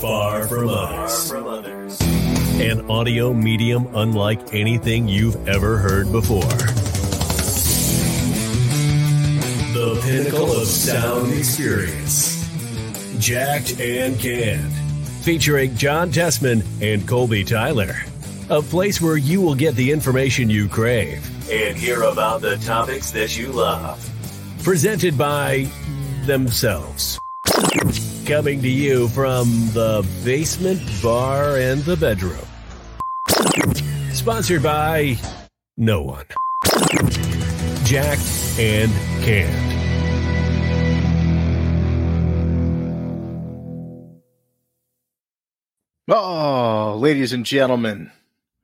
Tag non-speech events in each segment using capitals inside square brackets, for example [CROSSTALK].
far from others. An audio medium unlike anything you've ever heard before. The pinnacle of sound experience. Jacked and Canned. Featuring John Tessman and Colby Tyler. A place where you will get the information you crave and hear about the topics that you love. Presented by themselves. Coming to you from the basement bar and the bedroom. Sponsored by no one. Jacked and Canned. Oh, ladies and gentlemen,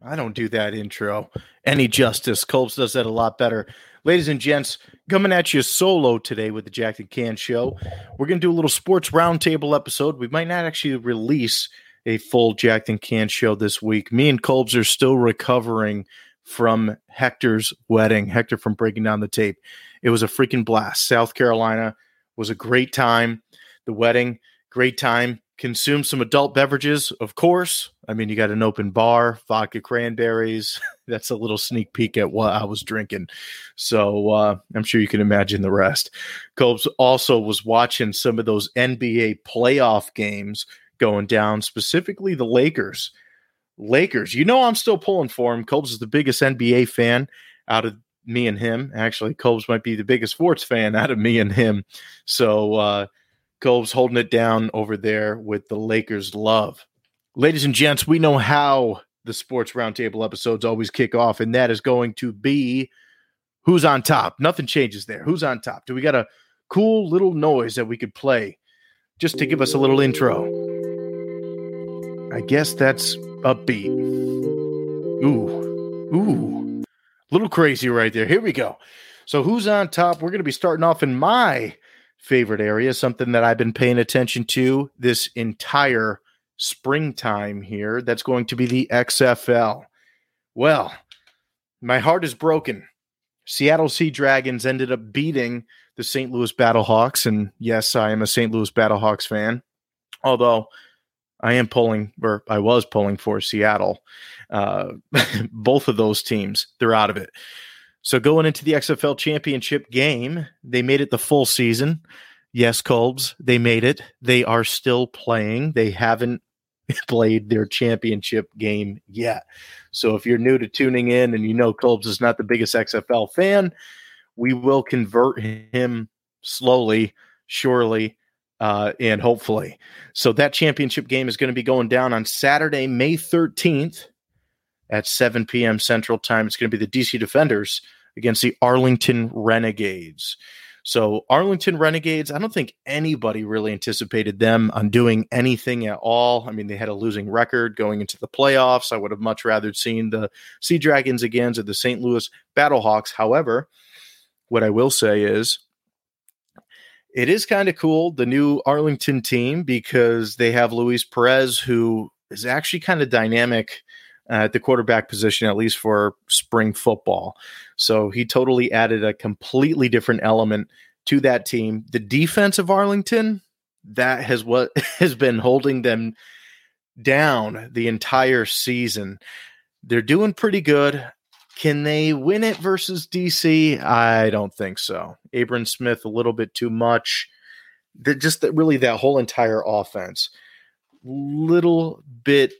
I don't do that intro any justice. Colbs does that a lot better. Ladies and gents, coming at you solo today with the Jack and Can show. We're going to do a little sports roundtable episode. We might not actually release a full Jack and Can show this week. Me and Colbs are still recovering from Hector's wedding. Hector from breaking down the tape. It was a freaking blast. South Carolina was a great time. The wedding, great time consume some adult beverages, of course. I mean, you got an open bar, vodka cranberries. [LAUGHS] That's a little sneak peek at what I was drinking. So uh, I'm sure you can imagine the rest. Colbs also was watching some of those NBA playoff games going down, specifically the Lakers. Lakers, you know, I'm still pulling for him. Colbs is the biggest NBA fan out of me and him. Actually, Colbs might be the biggest sports fan [LAUGHS] out of me and him. So, uh, Colb's holding it down over there with the Lakers love. Ladies and gents, we know how the sports roundtable episodes always kick off, and that is going to be who's on top. Nothing changes there. Who's on top? Do we got a cool little noise that we could play just to give us a little intro? I guess that's upbeat. Ooh, ooh, little crazy right there. Here we go. So, who's on top? We're going to be starting off in my favorite area, something that I've been paying attention to this entire springtime here. That's going to be the XFL. Well, my heart is broken. Seattle Sea Dragons ended up beating the St. Louis Battlehawks. And yes, I am a St. Louis Battlehawks fan, although I am pulling, or I was pulling for Seattle. Uh, [LAUGHS] both of those teams, they're out of it. So going into the XFL championship game, they made it the full season. Yes, Colbs, they made it. They are still playing. They haven't [LAUGHS] played their championship game yet. So if you're new to tuning in and you know Colbs is not the biggest XFL fan, we will convert him slowly, surely, uh, and hopefully. So that championship game is going to be going down on Saturday, May 13th at 7 p.m. Central Time. It's going to be the DC Defenders against the Arlington Renegades. So, Arlington Renegades, I don't think anybody really anticipated them on doing anything at all. I mean, they had a losing record going into the playoffs. I would have much rather seen the Sea Dragons against or the St. Louis Battlehawks. However, what I will say is it is kind of cool, the new Arlington team, because they have Luis Perez, who is actually kind of dynamic Uh, at the quarterback position, at least for spring football. So he totally added a completely different element to that team. The defense of Arlington, that has what [LAUGHS] has been holding them down the entire season. They're doing pretty good. Can they win it versus DC? I don't think so. Abram Smith a little bit too much. just that really that whole entire offense, little bit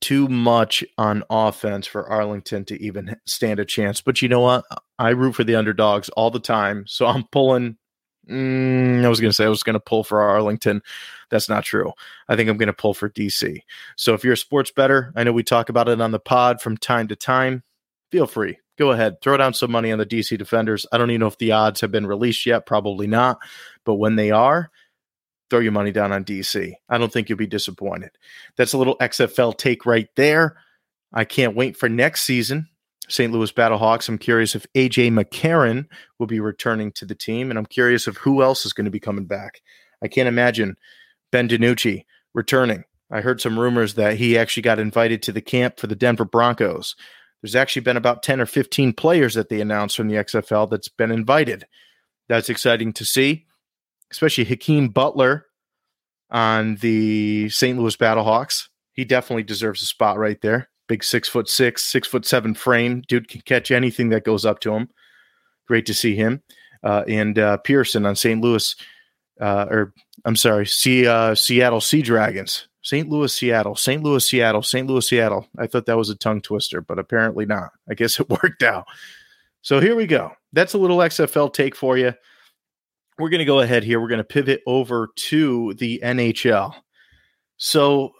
too much on offense for Arlington to even stand a chance. But you know what? I root for the underdogs all the time. So I'm pulling. Mm, I was going to say I was going to pull for Arlington. That's not true. I think I'm going to pull for DC. So if you're a sports better, I know we talk about it on the pod from time to time. Feel free. Go ahead. Throw down some money on the DC Defenders. I don't even know if the odds have been released yet. Probably not. But when they are, throw your money down on DC. I don't think you'll be disappointed. That's a little XFL take right there. I can't wait for next season. St. Louis Battlehawks. I'm curious if AJ McCarron will be returning to the team, and I'm curious of who else is going to be coming back. I can't imagine Ben DiNucci returning. I heard some rumors that he actually got invited to the camp for the Denver Broncos. There's actually been about 10 or 15 players that they announced from the XFL that's been invited. That's exciting to see especially Hakeem Butler. on the St. Louis Battlehawks. He definitely deserves a spot right there. Big six foot six, six foot seven frame. Dude can catch anything that goes up to him. Great to see him. Uh, and uh, Pearson on St. Louis, uh, or I'm sorry, C, uh, Seattle Sea Dragons. St. Louis, Seattle, St. Louis, Seattle, St. Louis, Seattle. I thought that was a tongue twister, but apparently not. I guess it [LAUGHS] worked out. So here we go. That's a little XFL take for you. We're going to go ahead here. We're going to pivot over to the NHL. So,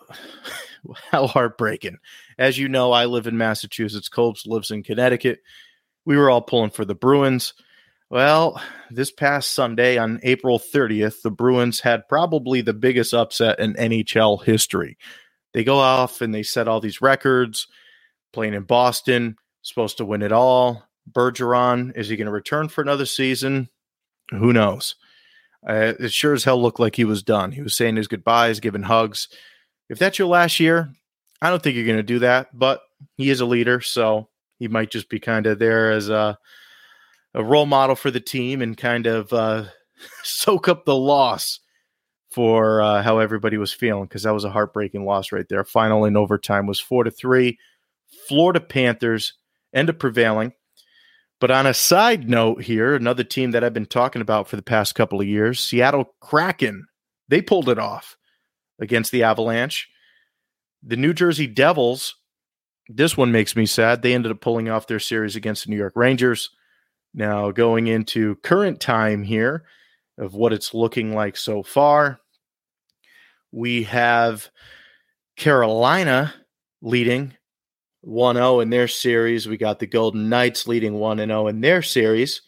[SIGHS] how heartbreaking. As you know, I live in Massachusetts. Colbs lives in Connecticut. We were all pulling for the Bruins. Well, this past Sunday on April 30th, the Bruins had probably the biggest upset in NHL history. They go off and they set all these records, playing in Boston, supposed to win it all. Bergeron, is he going to return for another season? Who knows? Uh, it sure as hell looked like he was done. He was saying his goodbyes, giving hugs. If that's your last year, I don't think you're going to do that, but he is a leader, so he might just be kind of there as a a role model for the team and kind of uh, [LAUGHS] soak up the loss for uh, how everybody was feeling because that was a heartbreaking loss right there. Final in overtime was four to three. Florida Panthers end up prevailing. But on a side note here, another team that I've been talking about for the past couple of years, Seattle Kraken, they pulled it off against the Avalanche. The New Jersey Devils, this one makes me sad. They ended up pulling off their series against the New York Rangers. Now, going into current time here of what it's looking like so far, we have Carolina leading 1 0 in their series. We got the Golden Knights leading 1 0 in their series.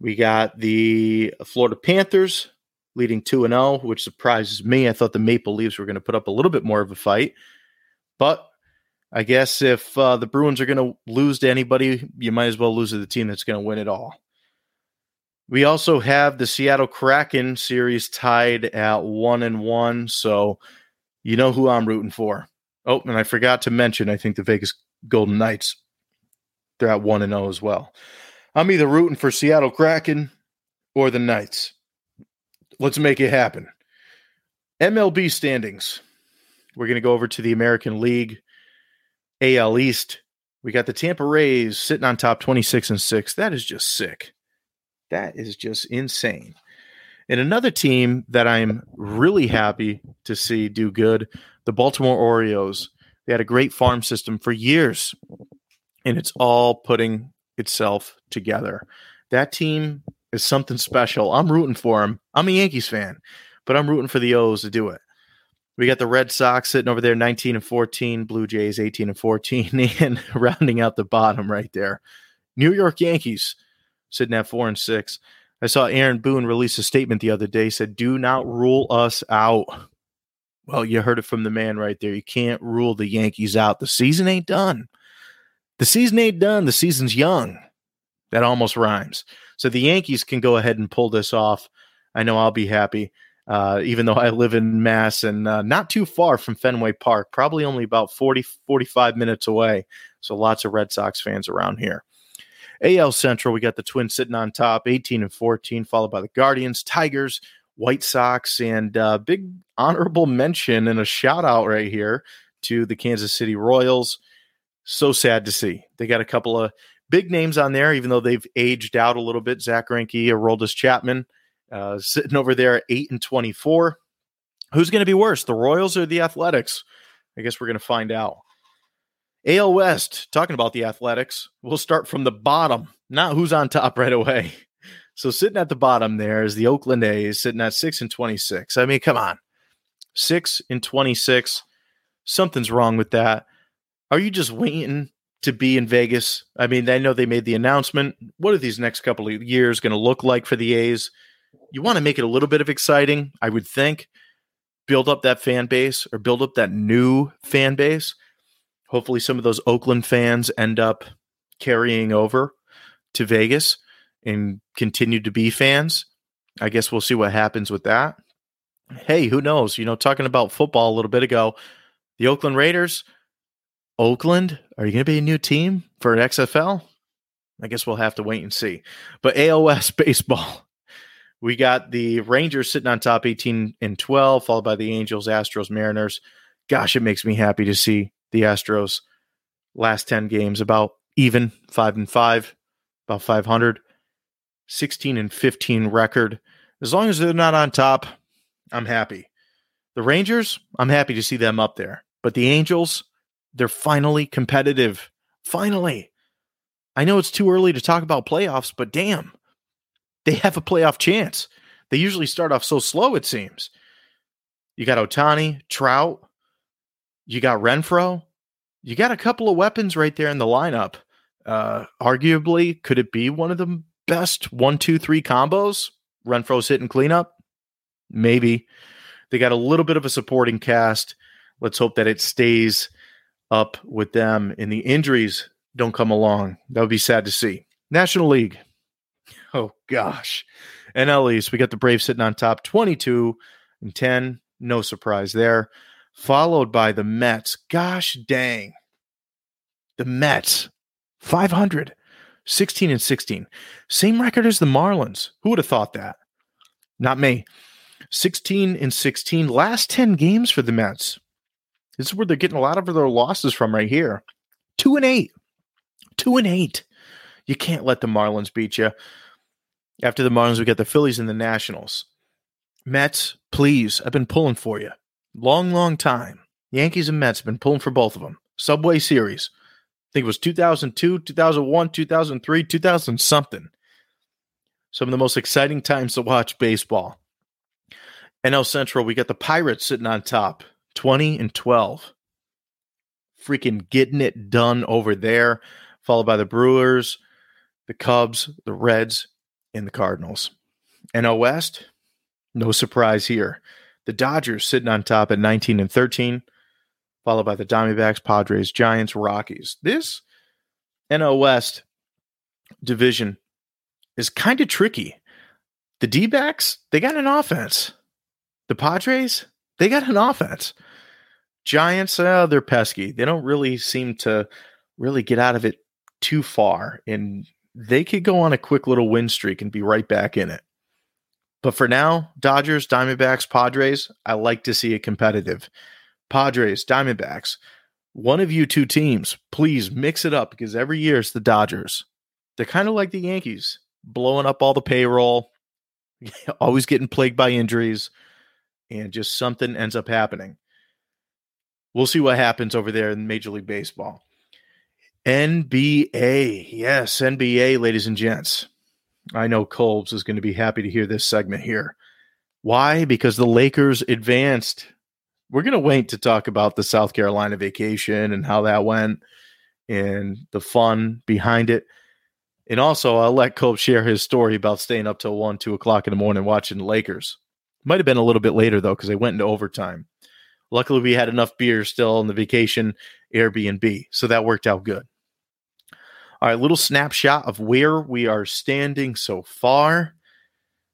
We got the Florida Panthers leading 2 0, which surprises me. I thought the Maple Leafs were going to put up a little bit more of a fight. But I guess if uh, the Bruins are going to lose to anybody, you might as well lose to the team that's going to win it all. We also have the Seattle Kraken series tied at one and one, so you know who I'm rooting for. Oh, and I forgot to mention, I think the Vegas Golden Knights they're at one and zero oh as well. I'm either rooting for Seattle Kraken or the Knights. Let's make it happen. MLB standings. We're going to go over to the American League. AL East, we got the Tampa Rays sitting on top 26 and 6. That is just sick. That is just insane. And another team that I'm really happy to see do good, the Baltimore Orioles. They had a great farm system for years, and it's all putting itself together. That team is something special. I'm rooting for them. I'm a Yankees fan, but I'm rooting for the O's to do it. We got the Red Sox sitting over there, 19 and 14, Blue Jays 18 and 14, [LAUGHS] and rounding out the bottom right there. New York Yankees sitting at four and six. I saw Aaron Boone release a statement the other day, said, Do not rule us out. Well, you heard it from the man right there. You can't rule the Yankees out. The season ain't done. The season ain't done. The season's young. That almost rhymes. So the Yankees can go ahead and pull this off. I know I'll be happy uh, even though I live in Mass and uh, not too far from Fenway Park, probably only about 40, 45 minutes away. So lots of Red Sox fans around here. AL Central, we got the Twins sitting on top, 18 and 14, followed by the Guardians, Tigers, White Sox, and uh, big honorable mention and a shout out right here to the Kansas City Royals. So sad to see. They got a couple of big names on there, even though they've aged out a little bit. Zack Greinke, Aroldis Chapman uh, sitting over there at eight and twenty-four. Who's going to be worse, the Royals or the Athletics? I guess we're going to find out. AL West, talking about the Athletics, we'll start from the bottom, not who's on top right away. So sitting at the bottom there is the Oakland A's sitting at six and twenty-six. I mean, come on, six and twenty-six. Something's wrong with that. Are you just waiting to be in Vegas? I mean, I know they made the announcement. What are these next couple of years going to look like for the A's? you want to make it a little bit of exciting, I would think. Build up that fan base or build up that new fan base. Hopefully, some of those Oakland fans end up carrying over to Vegas and continue to be fans. I guess we'll see what happens with that. Hey, who knows? You know, talking about football a little bit ago, the Oakland Raiders, Oakland, are you going to be a new team for an XFL? I guess we'll have to wait and see. But AOS [LAUGHS] baseball, We got the Rangers sitting on top 18 and 12, followed by the Angels, Astros, Mariners. Gosh, it makes me happy to see the Astros last 10 games about even, 5 and 5, about 500, 16 and 15 record. As long as they're not on top, I'm happy. The Rangers, I'm happy to see them up there. But the Angels, they're finally competitive. Finally. I know it's too early to talk about playoffs, but damn, they have a playoff chance. They usually start off so slow, it seems. You got Ohtani, Trout, you got Renfroe, you got a couple of weapons right there in the lineup. Uh, arguably, could it be one of the best one, two, three combos? Renfroe's hitting cleanup? Maybe. They got a little bit of a supporting cast. Let's hope that it stays up with them and the injuries don't come along. That would be sad to see. National League. [LAUGHS] Oh gosh. NL East, we got the Braves sitting on top 22 and 10. No surprise there. Followed by the Mets. Gosh dang. The Mets. 500. 16 and 16. Same record as the Marlins. Who would have thought that? Not me. 16 and 16. Last 10 games for the Mets. This is where they're getting a lot of their losses from right here. Two and eight. Two and eight. You can't let the Marlins beat you. After the Marlins, we got the Phillies and the Nationals. Mets, please. I've been pulling for you. Long, long time. Yankees and Mets have been pulling for both of them. Subway Series. I think it was 2002, 2001, 2003, 2000 something. Some of the most exciting times to watch baseball. NL Central, we got the Pirates sitting on top. 20 and 12. Freaking getting it done over there, followed by the Brewers, the Cubs, the Reds, and the Cardinals. NL West, no surprise here. The Dodgers sitting on top at 19 and 13, followed by the Diamondbacks, Padres, Giants, Rockies. This NL West division is kind of tricky. The D backs, they got an offense. The Padres, they got an offense. Giants, uh, they're pesky. They don't really seem to really get out of it too far, and they could go on a quick little win streak and be right back in it. But for now, Dodgers, Diamondbacks, Padres, I like to see it competitive. Padres, Diamondbacks, one of you two teams, please mix it up because every year it's the Dodgers. They're kind of like the Yankees, blowing up all the payroll, [LAUGHS] always getting plagued by injuries, and just something ends up happening. We'll see what happens over there in Major League Baseball. NBA. Yes, NBA, ladies and gents. I know Colbs is going to be happy to hear this segment here. Why? Because the Lakers advanced. We're going to wait to talk about the South Carolina vacation and how that went and the fun behind it. And also, I'll let Colbs share his story about staying up till one, two o'clock in the morning watching the Lakers. Might have been a little bit later, though, because they went into overtime. Luckily, we had enough beer still in the vacation Airbnb, so that worked out good. All right, little snapshot of where we are standing so far.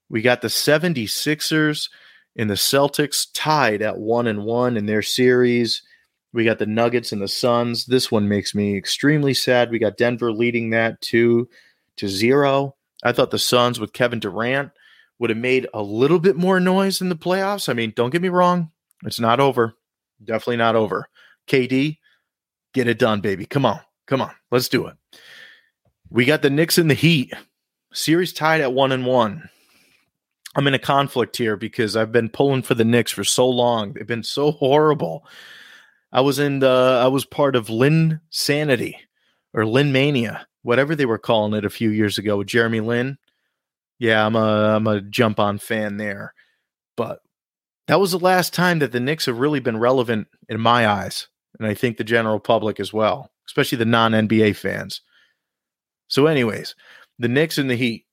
We got the 76ers and the Celtics tied at 1 and 1 in their series. We got the Nuggets and the Suns. This one makes me extremely sad. We got Denver leading that 2 to 0. I thought the Suns with Kevin Durant would have made a little bit more noise in the playoffs. I mean, don't get me wrong, it's not over. Definitely not over. KD, get it done, baby. Come on. Come on. Let's do it. We got the Knicks and the Heat. Series tied at one and one. I'm in a conflict here because I've been pulling for the Knicks for so long. They've been so horrible. I was in the I was part of Lin Sanity or Lin Mania, whatever they were calling it a few years ago with Jeremy Lin. Yeah, I'm a I'm a jump on fan there. But that was the last time that the Knicks have really been relevant in my eyes, and I think the general public as well, especially the non NBA fans. So, anyways, the Knicks and the Heat.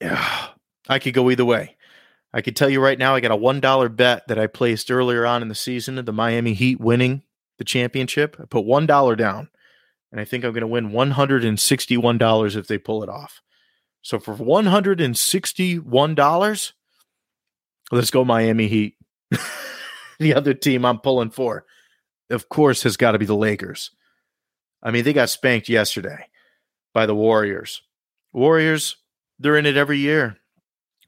Yeah, I could go either way. I could tell you right now, I got a one dollar bet that I placed earlier on in the season of the Miami Heat winning the championship. I put one dollar down, and I think I'm going to win one hundred and sixty-one dollars if they pull it off. So for one hundred and sixty-one dollars, Let's go Miami Heat. [LAUGHS] the other team I'm pulling for, of course, has got to be the Lakers. I mean, they got spanked yesterday by the Warriors. Warriors, they're in it every year.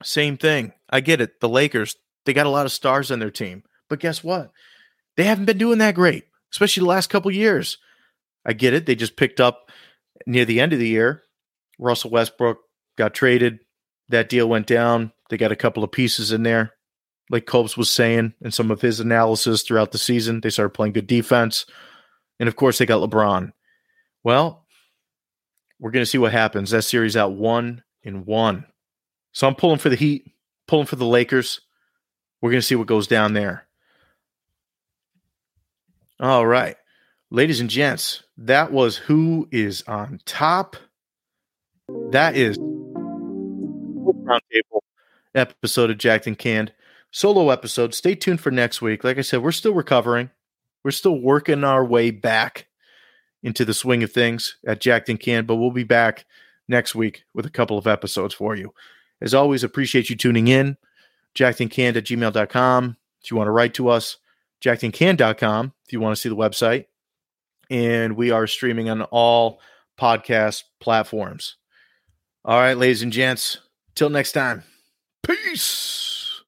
Same thing. I get it. The Lakers, they got a lot of stars on their team. But guess what? They haven't been doing that great, especially the last couple years. I get it. They just picked up near the end of the year. Russell Westbrook got traded. That deal went down. They got a couple of pieces in there. Like Colbs was saying in some of his analysis throughout the season, they started playing good defense. And of course, they got LeBron. Well, we're going to see what happens. That series out one in one. So I'm pulling for the Heat, pulling for the Lakers. We're going to see what goes down there. All right. Ladies and gents, that was Who is on Top. That is Roundtable episode of Jacked and Canned. Solo episode. Stay tuned for next week. Like I said, we're still recovering. We're still working our way back into the swing of things at Jacked and Canned, but we'll be back next week with a couple of episodes for you. As always, appreciate you tuning in. Canned at gmail.com if you want to write to us. JackedandCanned.com if you want to see the website. And we are streaming on all podcast platforms. All right, ladies and gents, till next time. Peace.